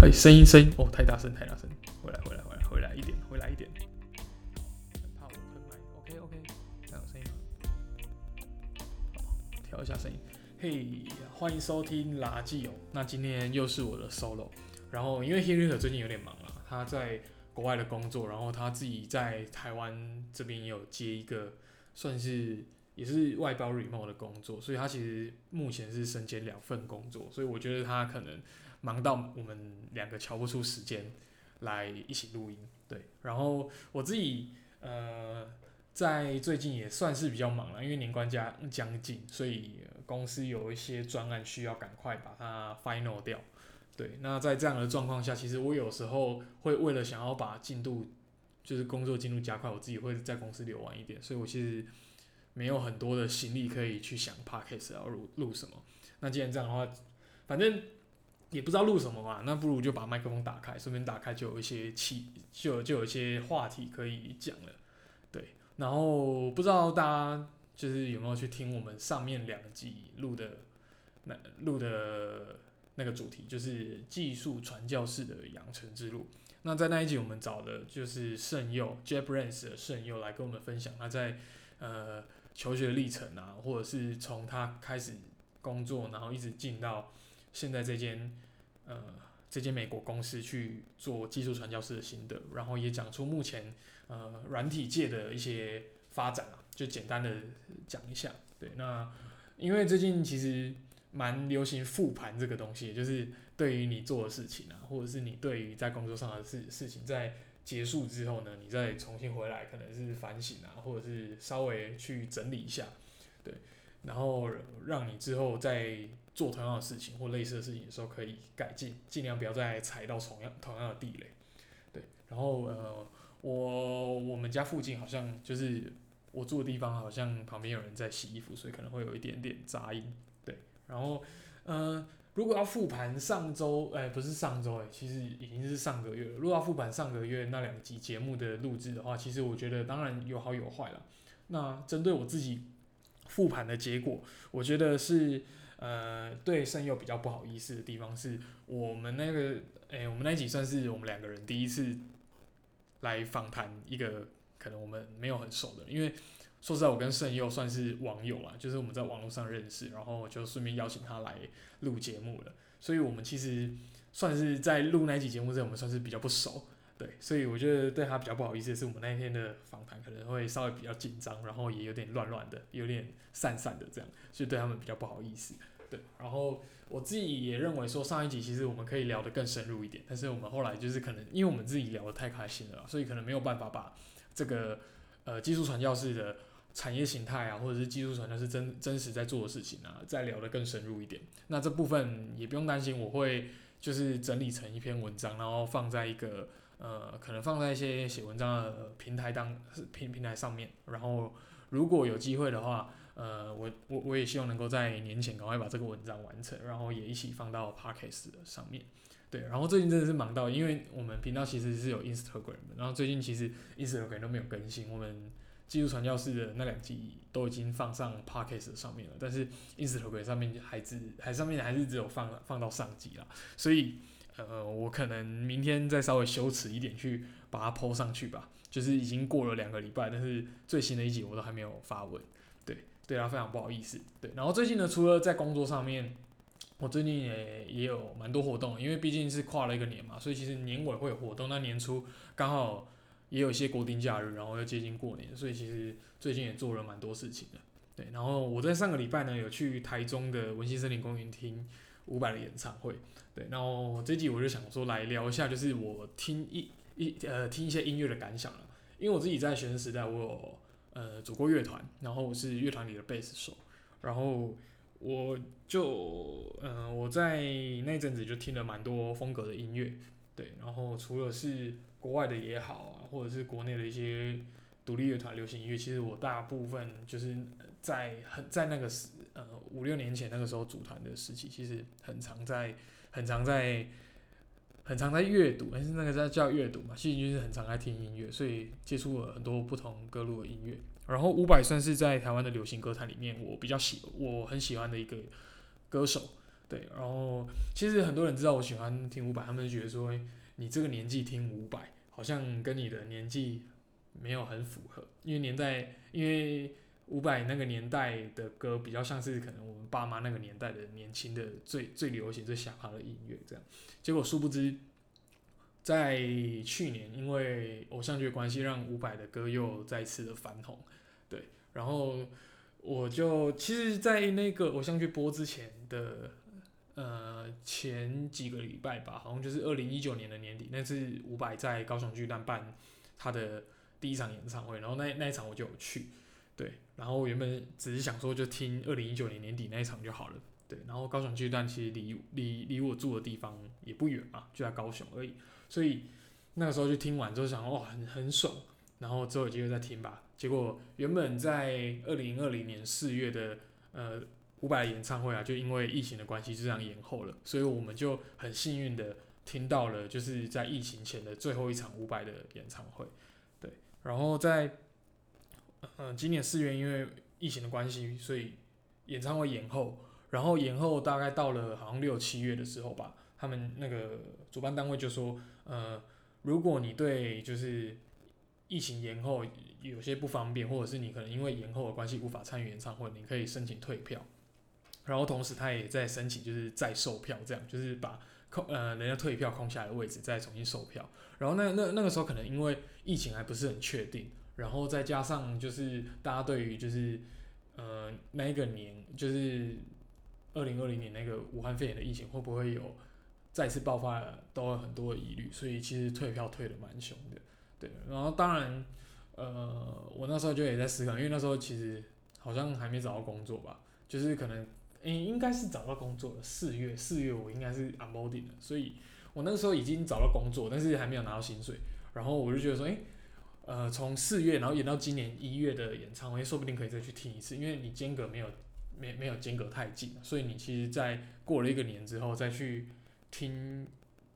哎，声音声音哦，太大声太大声，回来回来回来回来一点，回来一点。很怕我喷麦，OK OK，这样有声音吗？调一下声音。嘿，欢迎收听垃圾哦。那今天又是我的 solo，然后因为 Henry 最近有点忙啊，他在国外的工作，然后他自己在台湾这边也有接一个算是也是外包 remote 的工作，所以他其实目前是身兼两份工作，所以我觉得他可能忙到我们两个瞧不出时间来一起录音。对，然后我自己呃在最近也算是比较忙了，因为年关将将近，所以呃公司有一些专案需要赶快把它 final 掉。对，那在这样的状况下，其实我有时候会为了想要把进度，就是工作进度加快，我自己会在公司留晚一点，所以我其实没有很多的心力可以去想 podcast 要录录什么。那既然这样的话，反正也不知道录什么嘛，那不如就把麦克风打开，顺便打开就有一些气，就就有一些话题可以讲了。对，然后不知道大家就是有没有去听我们上面两集录的那录的。那个主题就是技术传教士的养成之路。那在那一集，我们找的就是圣佑 j e b r a n s 的圣佑来跟我们分享他在呃求学历程啊，或者是从他开始工作，然后一直进到现在这间呃这间美国公司去做技术传教士的心得，然后也讲出目前呃软体界的一些发展啊，就简单的讲一下。对，那因为最近其实。蛮流行复盘这个东西，就是对于你做的事情啊，或者是你对于在工作上的事事情，在结束之后呢，你再重新回来，可能是反省啊，或者是稍微去整理一下，对，然后让你之后在做同样的事情或类似的事情的时候可以改进，尽量不要再踩到同样同样的地雷，对，然后呃，我我们家附近好像就是我住的地方，好像旁边有人在洗衣服，所以可能会有一点点杂音。对然后，呃，如果要复盘上周，哎，不是上周，哎，其实已经是上个月了。如果要复盘上个月那两集节目的录制的话，其实我觉得当然有好有坏了。那针对我自己复盘的结果，我觉得是，呃，对圣佑比较不好意思的地方是，我们那个，哎，我们那一集算是我们两个人第一次来访谈一个可能我们没有很熟的，因为。说实在，我跟盛佑算是网友啦，就是我们在网络上认识，然后就顺便邀请他来录节目了。所以，我们其实算是在录那一集节目之前，我们算是比较不熟，对。所以，我觉得对他比较不好意思是，我们那一天的访谈可能会稍微比较紧张，然后也有点乱乱的，有点散散的这样，所以对他们比较不好意思。对。然后我自己也认为说，上一集其实我们可以聊得更深入一点，但是我们后来就是可能因为我们自己聊得太开心了，所以可能没有办法把这个呃技术传教士的。产业形态啊，或者是技术传教士真真实在做的事情啊，再聊得更深入一点。那这部分也不用担心，我会就是整理成一篇文章，然后放在一个呃，可能放在一些写文章的平台当平平台上面。然后如果有机会的话，呃，我我我也希望能够在年前赶快把这个文章完成，然后也一起放到 podcast 的上面。对，然后最近真的是忙到，因为我们频道其实是有 Instagram 的，然后最近其实 Instagram 都没有更新，我们。技术传教士的那两集都已经放上 podcast 上面了，但是 Instagram 上面还只还上面还是只有放放到上集了，所以呃我可能明天再稍微羞耻一点去把它 po 上去吧。就是已经过了两个礼拜，但是最新的一集我都还没有发文，对对啊，非常不好意思。对，然后最近呢，除了在工作上面，我最近也也有蛮多活动，因为毕竟是跨了一个年嘛，所以其实年尾会有活动，那年初刚好。也有一些国定假日，然后又接近过年，所以其实最近也做了蛮多事情的。对，然后我在上个礼拜呢，有去台中的文心森林公园听伍佰的演唱会。对，然后这集我就想说来聊一下，就是我听一一呃听一些音乐的感想了。因为我自己在学生时代，我有呃组过乐团，然后我是乐团里的贝斯手，然后我就嗯我在那阵子就听了蛮多风格的音乐。对，然后除了是国外的也好啊，或者是国内的一些独立乐团、流行音乐，其实我大部分就是在很在那个时呃五六年前那个时候组团的时期，其实很常在很常在很常在阅读，还是那个在叫阅读嘛，其实就是很常在听音乐，所以接触了很多不同歌路的音乐。然后伍佰算是在台湾的流行歌坛里面我比较喜我很喜欢的一个歌手。对，然后其实很多人知道我喜欢听伍佰，他们就觉得说，你这个年纪听伍佰，好像跟你的年纪没有很符合，因为年代，因为伍佰那个年代的歌比较像是可能我们爸妈那个年代的年轻的最最流行、最想法的音乐这样。结果殊不知，在去年因为偶像剧的关系，让伍佰的歌又再次的翻红。对，然后我就其实，在那个偶像剧播之前的呃前几个礼拜吧，好像就是二零一九年的年底，那次伍佰在高雄巨蛋办他的第一场演唱会，然后那那一场我就有去。对，然后原本只是想说就听二零一九年年底那一场就好了。对，然后高雄巨蛋其实离离离我住的地方也不远嘛，就在高雄而已。所以那个时候就听完之后想，哇，很很爽。然后之后有机会再听吧。结果原本在二零二零年四月的呃五百演唱会啊，就因为疫情的关系就这样延后了。所以我们就很幸运的听到了，就是在疫情前的最后一场五百的演唱会。对，然后在嗯，今年四月因为疫情的关系，所以演唱会延后，然后延后大概到了好像六七月的时候吧，他们那个主办单位就说，呃，如果你对就是疫情延后有些不方便，或者是你可能因为延后的关系无法参与演唱会，你可以申请退票，然后同时他也在申请就是再售票，这样就是把空呃人家退票空下来的位置再重新售票，然后那那那个时候可能因为疫情还不是很确定。然后再加上就是大家对于就是呃那一个年就是二零二零年那个武汉肺炎的疫情会不会有再次爆发，都有很多的疑虑，所以其实退票退的蛮凶的，对。然后当然呃我那时候就也在思考，因为那时候其实好像还没找到工作吧，就是可能诶应该是找到工作了，四月四月我应该是 onboarding 的，所以我那个时候已经找到工作，但是还没有拿到薪水，然后我就觉得说诶。呃，从四月然后演到今年一月的演唱会，说不定可以再去听一次，因为你间隔没有没没有间隔太近，所以你其实，在过了一个年之后再去听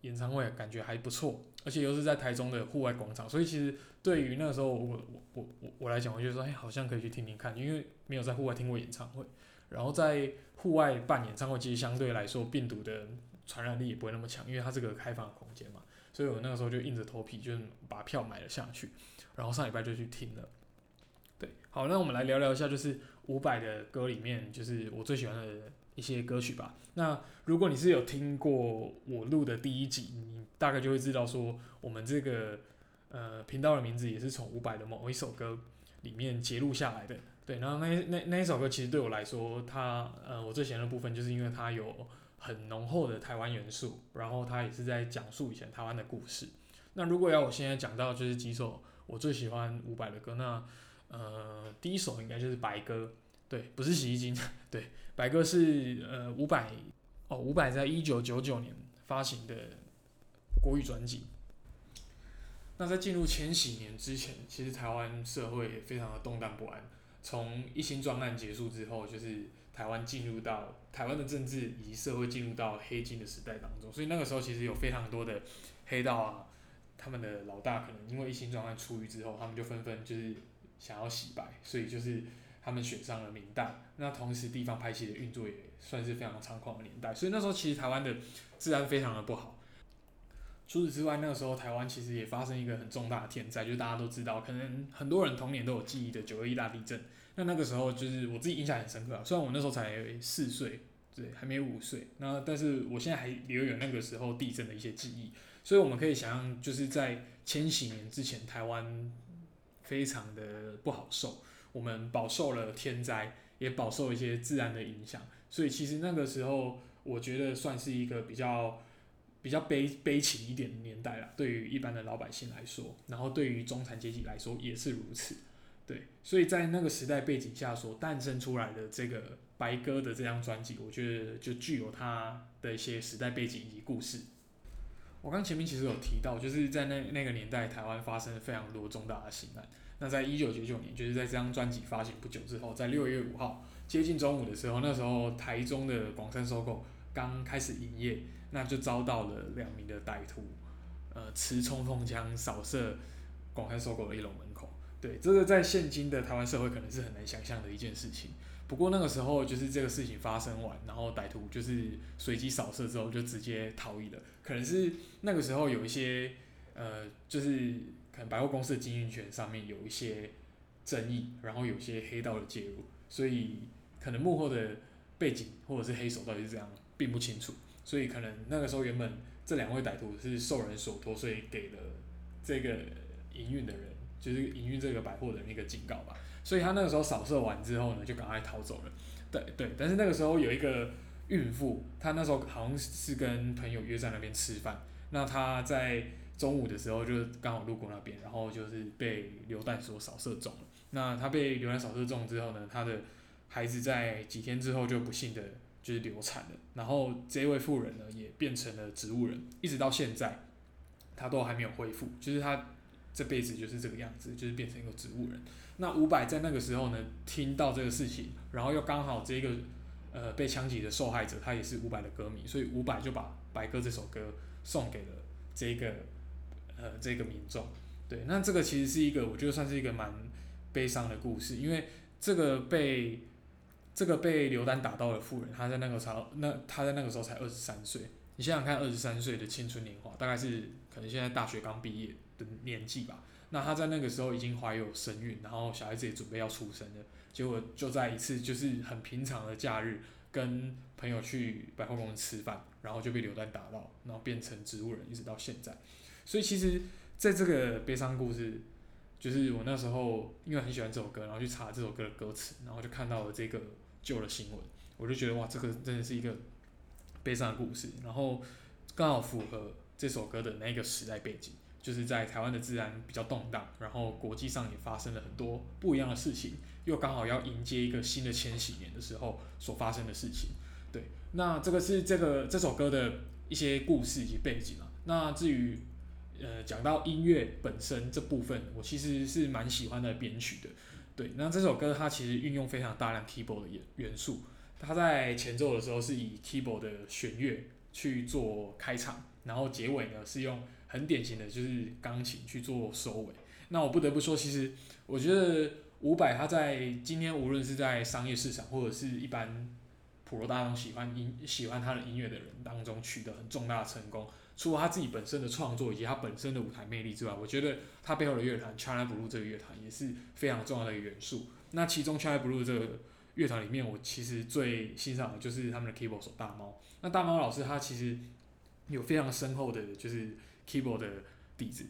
演唱会，感觉还不错，而且又是在台中的户外广场，所以其实对于那时候我我我我我来讲，我就说，哎，好像可以去听听看，因为没有在户外听过演唱会，然后在户外办演唱会，其实相对来说病毒的传染力也不会那么强，因为它是个开放的空间嘛，所以我那个时候就硬着头皮，就是把票买了下去。然后上礼拜就去听了，对，好，那我们来聊聊一下，就是伍佰的歌里面，就是我最喜欢的一些歌曲吧。那如果你是有听过我录的第一集，你大概就会知道说，我们这个呃频道的名字也是从伍佰的某一首歌里面截录下来的。对，然后那那那一首歌其实对我来说，它呃我最喜欢的部分，就是因为它有很浓厚的台湾元素，然后它也是在讲述以前台湾的故事。那如果要我现在讲到就是几首。我最喜欢伍佰的歌，那呃第一首应该就是《白鸽》，对，不是洗衣精，对，《白鸽》是呃伍佰哦，伍佰在一九九九年发行的国语专辑。那在进入千禧年之前，其实台湾社会也非常的动荡不安。从一心专案结束之后，就是台湾进入到台湾的政治以及社会进入到黑金的时代当中，所以那个时候其实有非常多的黑道啊。他们的老大可能因为一心状案出狱之后，他们就纷纷就是想要洗白，所以就是他们选上了明代。那同时地方拍戏的运作也算是非常猖狂的年代，所以那时候其实台湾的治安非常的不好。除此之外，那个时候台湾其实也发生一个很重大的天灾，就是大家都知道，可能很多人童年都有记忆的九二一大地震。那那个时候就是我自己印象很深刻啊，虽然我那时候才四岁，对，还没有五岁，那但是我现在还留有那个时候地震的一些记忆。所以我们可以想象，就是在千禧年之前，台湾非常的不好受，我们饱受了天灾，也饱受一些自然的影响。所以其实那个时候，我觉得算是一个比较比较悲悲情一点的年代了。对于一般的老百姓来说，然后对于中产阶级来说也是如此。对，所以在那个时代背景下所诞生出来的这个白鸽的这张专辑，我觉得就具有它的一些时代背景以及故事。我刚前面其实有提到，就是在那那个年代，台湾发生了非常多重大的刑案。那在一九九九年，就是在这张专辑发行不久之后，在六月五号接近中午的时候，那时候台中的广深收购刚开始营业，那就遭到了两名的歹徒，呃，持冲锋枪扫射广深收购的一楼门口。对，这个在现今的台湾社会可能是很难想象的一件事情。不过那个时候就是这个事情发生完，然后歹徒就是随机扫射之后就直接逃逸了。可能是那个时候有一些呃，就是可能百货公司的经营权上面有一些争议，然后有些黑道的介入，所以可能幕后的背景或者是黑手到底是怎样，并不清楚。所以可能那个时候原本这两位歹徒是受人所托，所以给了这个营运的人，就是营运这个百货的人一个警告吧。所以他那个时候扫射完之后呢，就赶快逃走了。对对，但是那个时候有一个孕妇，她那时候好像是跟朋友约在那边吃饭。那她在中午的时候就刚好路过那边，然后就是被榴弹所扫射中了。那她被榴弹扫射中之后呢，她的孩子在几天之后就不幸的就是流产了。然后这位妇人呢也变成了植物人，一直到现在她都还没有恢复，就是她这辈子就是这个样子，就是变成一个植物人。那伍佰在那个时候呢，听到这个事情，然后又刚好这个呃被枪击的受害者，他也是伍佰的歌迷，所以伍佰就把《白鸽》这首歌送给了这个呃这个民众。对，那这个其实是一个我觉得算是一个蛮悲伤的故事，因为这个被这个被榴弹打到的妇人，她在那个时候，那她在那个时候才二十三岁。你想想看，二十三岁的青春年华，大概是可能现在大学刚毕业年纪吧。那她在那个时候已经怀有身孕，然后小孩子也准备要出生了，结果就在一次就是很平常的假日，跟朋友去百货公司吃饭，然后就被榴弹打到，然后变成植物人，一直到现在。所以其实在这个悲伤故事，就是我那时候因为很喜欢这首歌，然后去查这首歌的歌词，然后就看到了这个旧的新闻，我就觉得哇，这个真的是一个悲伤的故事，然后刚好符合这首歌的那个时代背景。就是在台湾的治安比较动荡，然后国际上也发生了很多不一样的事情，又刚好要迎接一个新的千禧年的时候所发生的事情。对，那这个是这个这首歌的一些故事以及背景啊。那至于呃讲到音乐本身这部分，我其实是蛮喜欢的编曲的。对，那这首歌它其实运用非常大量 keyboard 的元元素，它在前奏的时候是以 keyboard 的弦乐去做开场，然后结尾呢是用。很典型的就是钢琴去做收尾。那我不得不说，其实我觉得伍佰他在今天无论是在商业市场或者是一般普罗大众喜欢音喜欢他的音乐的人当中取得很重大的成功。除了他自己本身的创作以及他本身的舞台魅力之外，我觉得他背后的乐团 China Blue 这个乐团也是非常重要的一个元素。那其中 China Blue 这个乐团里面，我其实最欣赏的就是他们的 keyboard 手大猫。那大猫老师他其实有非常深厚的，就是 keyboard 的底子，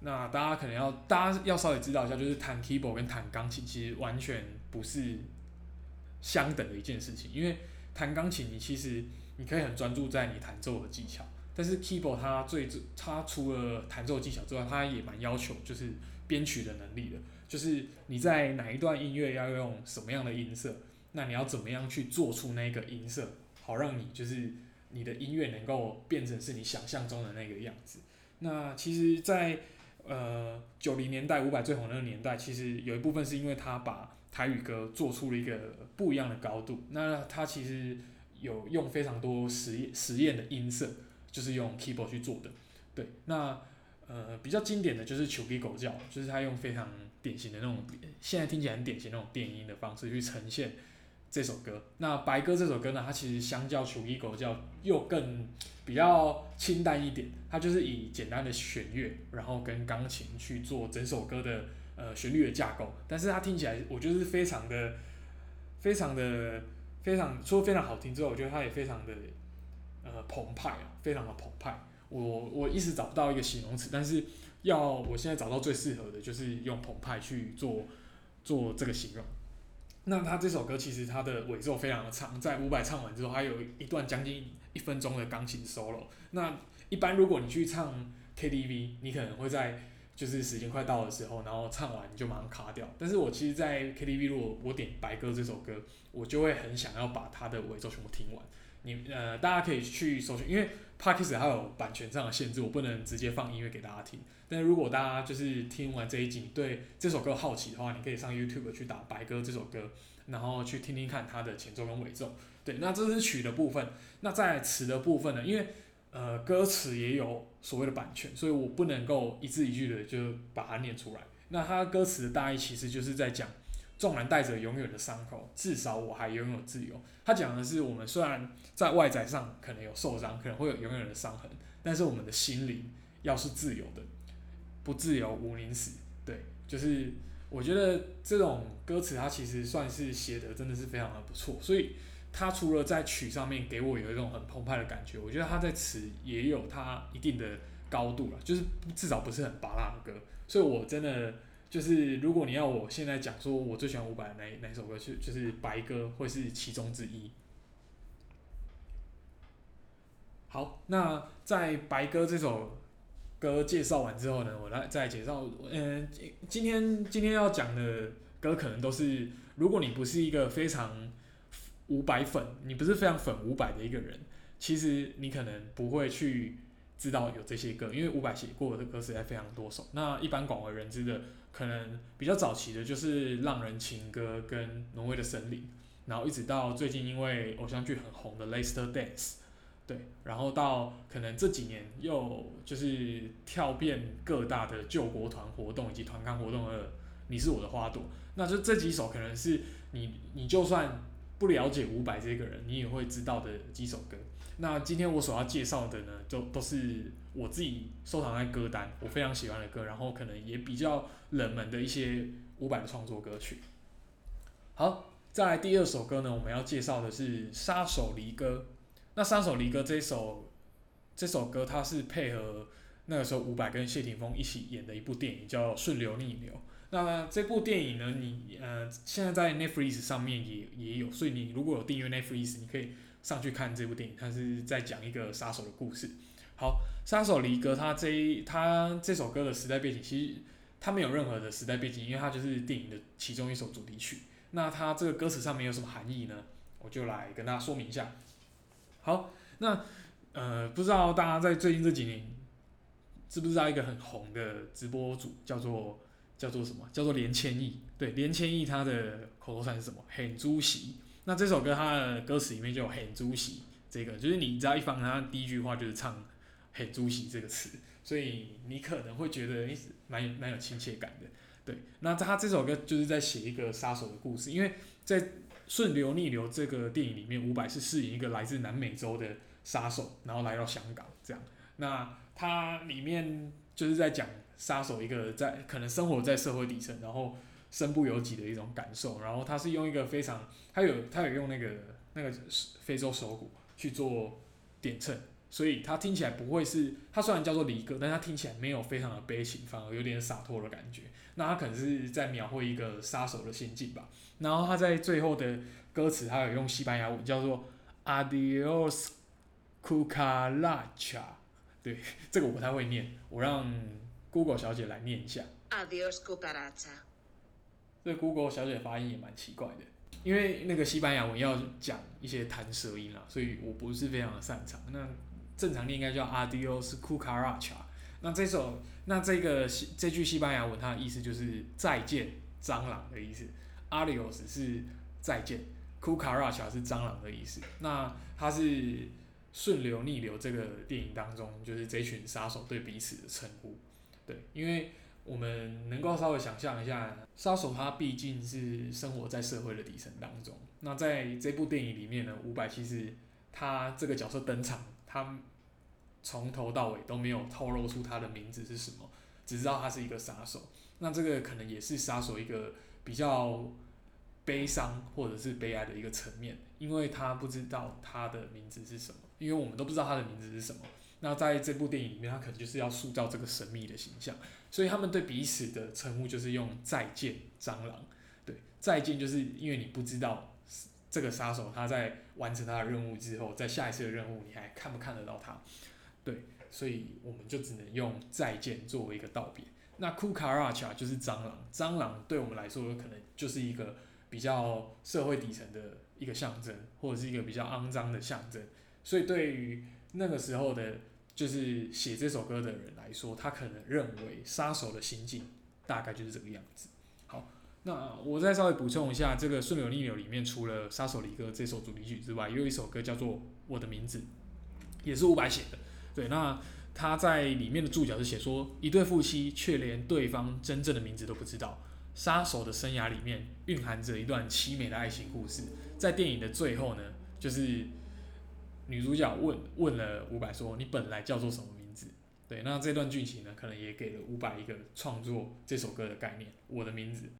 那大家可能要大家要稍微知道一下，就是弹 keyboard 跟弹钢琴其实完全不是相等的一件事情。因为弹钢琴，你其实你可以很专注在你弹奏的技巧，但是 keyboard 它最它除了弹奏技巧之外，它也蛮要求就是编曲的能力的。就是你在哪一段音乐要用什么样的音色，那你要怎么样去做出那个音色，好让你就是。你的音乐能够变成是你想象中的那个样子。那其实，在呃九零年代伍佰最红那个年代，其实有一部分是因为他把台语歌做出了一个不一样的高度。那他其实有用非常多实验实验的音色，就是用 keyboard 去做的。对，那呃比较经典的就是《求比狗叫》，就是他用非常典型的那种，现在听起来很典型那种电音的方式去呈现。这首歌，那白鸽这首歌呢？它其实相较《楚一狗叫》又更比较清淡一点，它就是以简单的弦乐，然后跟钢琴去做整首歌的呃旋律的架构。但是它听起来，我觉得是非常的、非常的、非常说非常好听之后，我觉得它也非常的呃澎湃啊，非常的澎湃。我我一时找不到一个形容词，但是要我现在找到最适合的就是用澎湃去做做这个形容。那他这首歌其实它的尾奏非常的长，在伍佰唱完之后，还有一段将近一分钟的钢琴 solo。那一般如果你去唱 KTV，你可能会在就是时间快到的时候，然后唱完你就马上卡掉。但是我其实，在 KTV 如果我点白歌这首歌，我就会很想要把它的尾奏全部听完。你呃，大家可以去搜寻，因为 Parkes 还有版权上的限制，我不能直接放音乐给大家听。但如果大家就是听完这一集，对这首歌好奇的话，你可以上 YouTube 去打《白鸽》这首歌，然后去听听看它的前奏跟尾奏。对，那这是曲的部分。那在词的部分呢？因为呃歌词也有所谓的版权，所以我不能够一字一句的就把它念出来。那它歌词的大意其实就是在讲，纵然带着永远的伤口，至少我还拥有自由。他讲的是我们虽然在外在上可能有受伤，可能会有永远的伤痕，但是我们的心灵要是自由的，不自由无宁死。对，就是我觉得这种歌词它其实算是写的真的是非常的不错，所以他除了在曲上面给我有一种很澎湃的感觉，我觉得他在词也有他一定的高度了，就是至少不是很拔辣的歌。所以我真的就是如果你要我现在讲说我最喜欢伍佰哪哪首歌，就就是白歌会是其中之一。好，那在白歌这首。歌介绍完之后呢，我来再介绍。嗯，今天今天要讲的歌可能都是，如果你不是一个非常五百粉，你不是非常粉伍佰的一个人，其实你可能不会去知道有这些歌，因为伍佰写过的歌实在非常多首。那一般广为人知的，可能比较早期的就是《浪人情歌》跟《挪威的森林》，然后一直到最近因为偶像剧很红的《Lester Dance》。对，然后到可能这几年又就是跳遍各大的救国团活动以及团刊活动的《你是我的花朵》，那就这几首可能是你你就算不了解伍佰这个人，你也会知道的几首歌。那今天我所要介绍的呢，就都是我自己收藏在歌单，我非常喜欢的歌，然后可能也比较冷门的一些伍佰的创作歌曲。好，再来第二首歌呢，我们要介绍的是《杀手离歌》。那《杀手离歌》这首这首歌，它是配合那个时候伍佰跟谢霆锋一起演的一部电影，叫《顺流逆流》。那这部电影呢，你呃现在在 Netflix 上面也也有，所以你如果有订阅 Netflix，你可以上去看这部电影。他是在讲一个杀手的故事。好，《杀手离歌》他这一他这首歌的时代背景，其实他没有任何的时代背景，因为它就是电影的其中一首主题曲。那它这个歌词上面有什么含义呢？我就来跟大家说明一下。好，那呃，不知道大家在最近这几年知不知道一个很红的直播主叫做叫做什么？叫做连千亿。对，连千亿他的口头禅是什么？很猪席。那这首歌它的歌词里面就有很猪喜这个，就是你只要一放它第一句话就是唱很猪喜这个词，所以你可能会觉得诶蛮蛮有亲切感的。对，那他这首歌就是在写一个杀手的故事，因为在顺流逆流这个电影里面，伍佰是饰演一个来自南美洲的杀手，然后来到香港这样。那它里面就是在讲杀手一个在可能生活在社会底层，然后身不由己的一种感受。然后他是用一个非常，他有他有用那个那个非洲手鼓去做点衬，所以他听起来不会是，他虽然叫做离歌，但他听起来没有非常的悲情，反而有点洒脱的感觉。那他可能是在描绘一个杀手的心境吧。然后他在最后的歌词，他有用西班牙文叫做 “Adios, cucaracha”。对，这个我不太会念，我让 Google 小姐来念一下。Adios, cucaracha。这 Google 小姐发音也蛮奇怪的，因为那个西班牙文要讲一些弹舌音啦，所以我不是非常的擅长。那正常念应该叫 “Adios, cucaracha”。那这首，那这个西这句西班牙文，它的意思就是再见蟑螂的意思。Adios 是再见，Cucaracha 是蟑螂的意思。那它是顺流逆流这个电影当中，就是这群杀手对彼此的称呼。对，因为我们能够稍微想象一下，杀手他毕竟是生活在社会的底层当中。那在这部电影里面呢，伍佰其实他这个角色登场，他从头到尾都没有透露出他的名字是什么，只知道他是一个杀手。那这个可能也是杀手一个。比较悲伤或者是悲哀的一个层面，因为他不知道他的名字是什么，因为我们都不知道他的名字是什么。那在这部电影里面，他可能就是要塑造这个神秘的形象，所以他们对彼此的称呼就是用“再见，蟑螂”。对，再见就是因为你不知道这个杀手他在完成他的任务之后，在下一次的任务你还看不看得到他？对，所以我们就只能用“再见”作为一个道别。那库卡拉恰就是蟑螂，蟑螂对我们来说可能就是一个比较社会底层的一个象征，或者是一个比较肮脏的象征。所以对于那个时候的，就是写这首歌的人来说，他可能认为杀手的心境大概就是这个样子。好，那我再稍微补充一下，这个《顺流逆流》里面除了《杀手离歌》这首主题曲之外，也有一首歌叫做《我的名字》，也是伍佰写的。对，那。他在里面的注脚是写说，一对夫妻却连对方真正的名字都不知道。杀手的生涯里面蕴含着一段凄美的爱情故事。在电影的最后呢，就是女主角问问了伍佰说：“你本来叫做什么名字？”对，那这段剧情呢，可能也给了伍佰一个创作这首歌的概念。我的名字。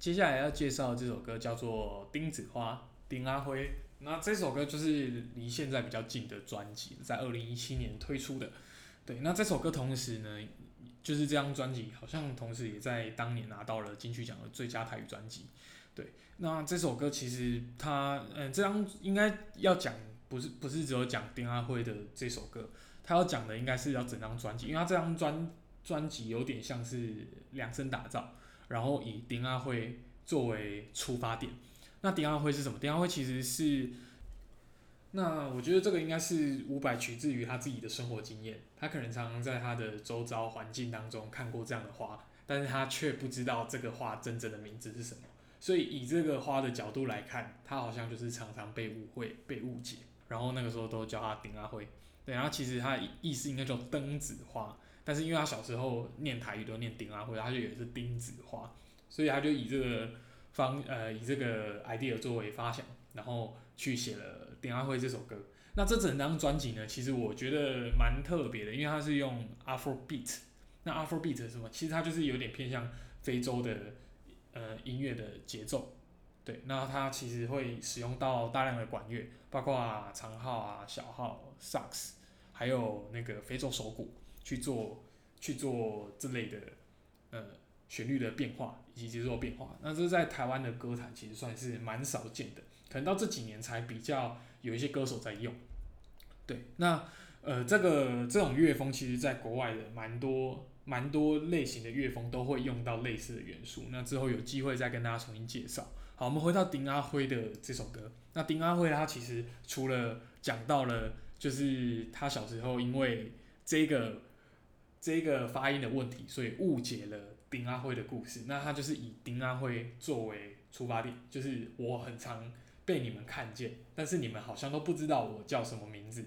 接下来要介绍这首歌叫做《钉子花》，丁阿辉。那这首歌就是离现在比较近的专辑，在二零一七年推出的。对，那这首歌同时呢，就是这张专辑好像同时也在当年拿到了金曲奖的最佳台语专辑。对，那这首歌其实它，嗯，这张应该要讲，不是不是只有讲丁阿辉的这首歌，他要讲的应该是要整张专辑，因为他这张专专辑有点像是量身打造，然后以丁阿辉作为出发点。那丁阿辉是什么？丁阿辉其实是，那我觉得这个应该是伍佰取自于他自己的生活经验。他可能常常在他的周遭环境当中看过这样的花，但是他却不知道这个花真正的名字是什么。所以以这个花的角度来看，他好像就是常常被误会、被误解。然后那个时候都叫他丁阿辉，对，然后其实他的意思应该叫灯子花，但是因为他小时候念台语都念丁阿辉，他就以为是丁子花，所以他就以这个。方呃以这个 idea 作为发想，然后去写了《丁阿辉》这首歌。那这整张专辑呢，其实我觉得蛮特别的，因为它是用 Afrobeat。那 Afrobeat 是什么？其实它就是有点偏向非洲的呃音乐的节奏。对，那它其实会使用到大量的管乐，包括长号啊、小号、萨克斯，还有那个非洲手鼓去做去做这类的呃。旋律的变化以及节奏变化，那这在台湾的歌坛其实算是蛮少见的，可能到这几年才比较有一些歌手在用。对，那呃这个这种乐风，其实在国外的蛮多蛮多类型的乐风都会用到类似的元素。那之后有机会再跟大家重新介绍。好，我们回到丁阿辉的这首歌。那丁阿辉他其实除了讲到了，就是他小时候因为这个这个发音的问题，所以误解了。丁阿辉的故事，那他就是以丁阿辉作为出发点，就是我很常被你们看见，但是你们好像都不知道我叫什么名字，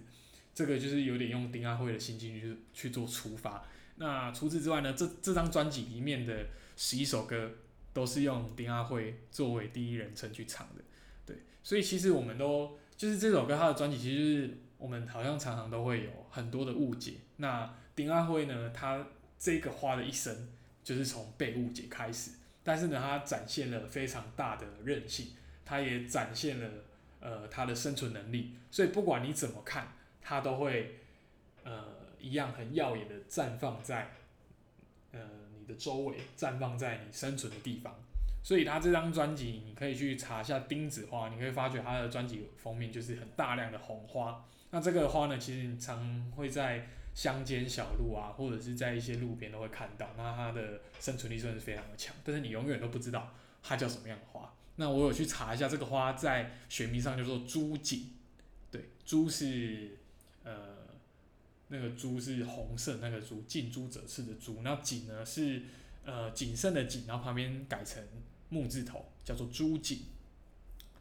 这个就是有点用丁阿辉的心境去去做出发。那除此之外呢，这这张专辑里面的十一首歌都是用丁阿辉作为第一人称去唱的，对，所以其实我们都就是这首歌他的专辑，其实就是我们好像常常都会有很多的误解。那丁阿辉呢，他这个花的一生。就是从被误解开始，但是呢，他展现了非常大的韧性，他也展现了呃他的生存能力，所以不管你怎么看，他都会呃一样很耀眼的绽放在呃的周围，绽放在你生存的地方。所以他这张专辑，你可以去查一下钉子花，你可以发觉他的专辑封面就是很大量的红花。那这个花呢，其实你常会在。乡间小路啊，或者是在一些路边都会看到，那它的生存力算是非常的强，但是你永远都不知道它叫什么样的花。那我有去查一下，这个花在学名上叫做朱槿，对，朱是呃那个朱是红色那个朱，近朱者赤的朱，那锦呢是呃谨慎的谨，然后旁边改成木字头，叫做朱槿。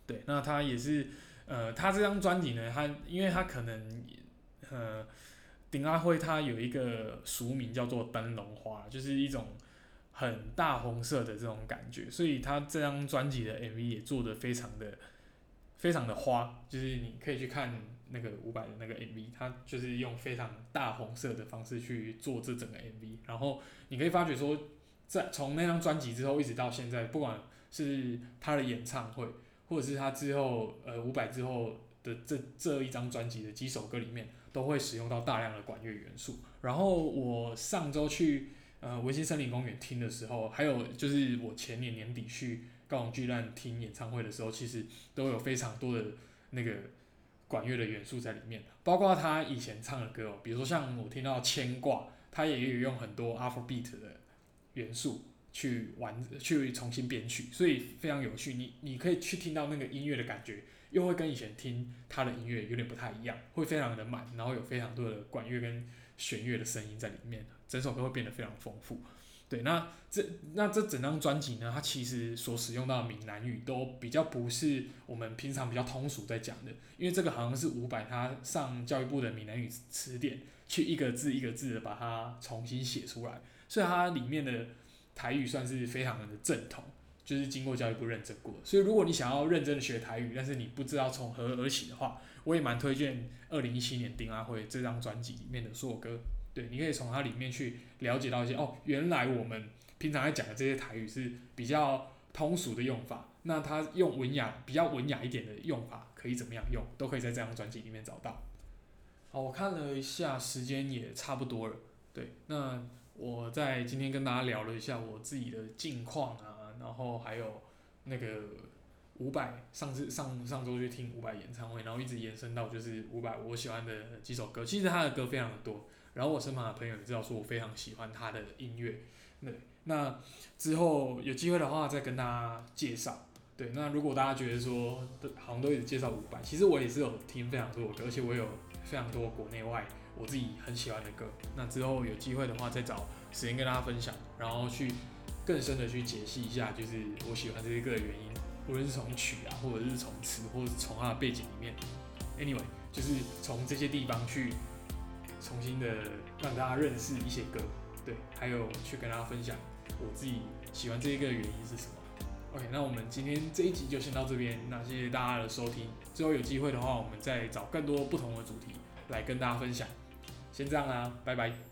对，那他也是呃，他这张专辑呢，他因为他可能呃。丁阿辉他有一个俗名叫做灯笼花，就是一种很大红色的这种感觉，所以他这张专辑的 MV 也做的非常的非常的花，就是你可以去看那个伍佰的那个 MV，他就是用非常大红色的方式去做这整个 MV，然后你可以发觉说，在从那张专辑之后一直到现在，不管是他的演唱会，或者是他之后呃伍佰之后的这这一张专辑的几首歌里面。都会使用到大量的管乐元素。然后我上周去呃维新森林公园听的时候，还有就是我前年年底去高雄巨蛋听演唱会的时候，其实都有非常多的那个管乐的元素在里面。包括他以前唱的歌哦，比如说像我听到《牵挂》，他也有用很多 Afrobeat 的元素去玩，去重新编曲，所以非常有趣。你你可以去听到那个音乐的感觉。又会跟以前听他的音乐有点不太一样，会非常的满，然后有非常多的管乐跟弦乐的声音在里面，整首歌会变得非常丰富。对，那这那这整张专辑呢，它其实所使用到的闽南语都比较不是我们平常比较通俗在讲的，因为这个好像是伍佰他上教育部的闽南语词典去一个字一个字的把它重新写出来，所以它里面的台语算是非常的正统，就是经过教育部认证过。所以如果你想要认真的学台语，但是你不知道从何而起的话，我也蛮推荐二零一七年丁阿辉这张专辑里面的所有歌。对，你可以从它里面去了解到一些哦，原来我们平常在讲的这些台语是比较通俗的用法，那它用文雅比较文雅一点的用法可以怎么样用，都可以在这张专辑里面找到。好，我看了一下时间也差不多了，对，那我在今天跟大家聊了一下我自己的近况啊，然后还有那个伍佰上次上上周去听伍佰演唱会，然后一直延伸到就是伍佰我喜欢的几首歌，其实他的歌非常的多。然后我身旁的朋友也知道说我非常喜欢他的音乐，对，那之后有机会的话再跟大家介绍，对，那如果大家觉得说好像都一直介绍伍佰，其实我也是有听非常多的歌，而且我有非常多国内外我自己很喜欢的歌，那之后有机会的话再找时间跟大家分享，然后去更深的去解析一下，就是我喜欢这些歌的原因，无论是从曲啊，或者是从词，或者从它的背景里面，anyway，就是从这些地方去。重新的让大家认识一些歌，对，还有去跟大家分享我自己喜欢这一个原因是什么。OK，那我们今天这一集就先到这边，那谢谢大家的收听。之后有机会的话，我们再找更多不同的主题来跟大家分享。先这样啦，拜拜。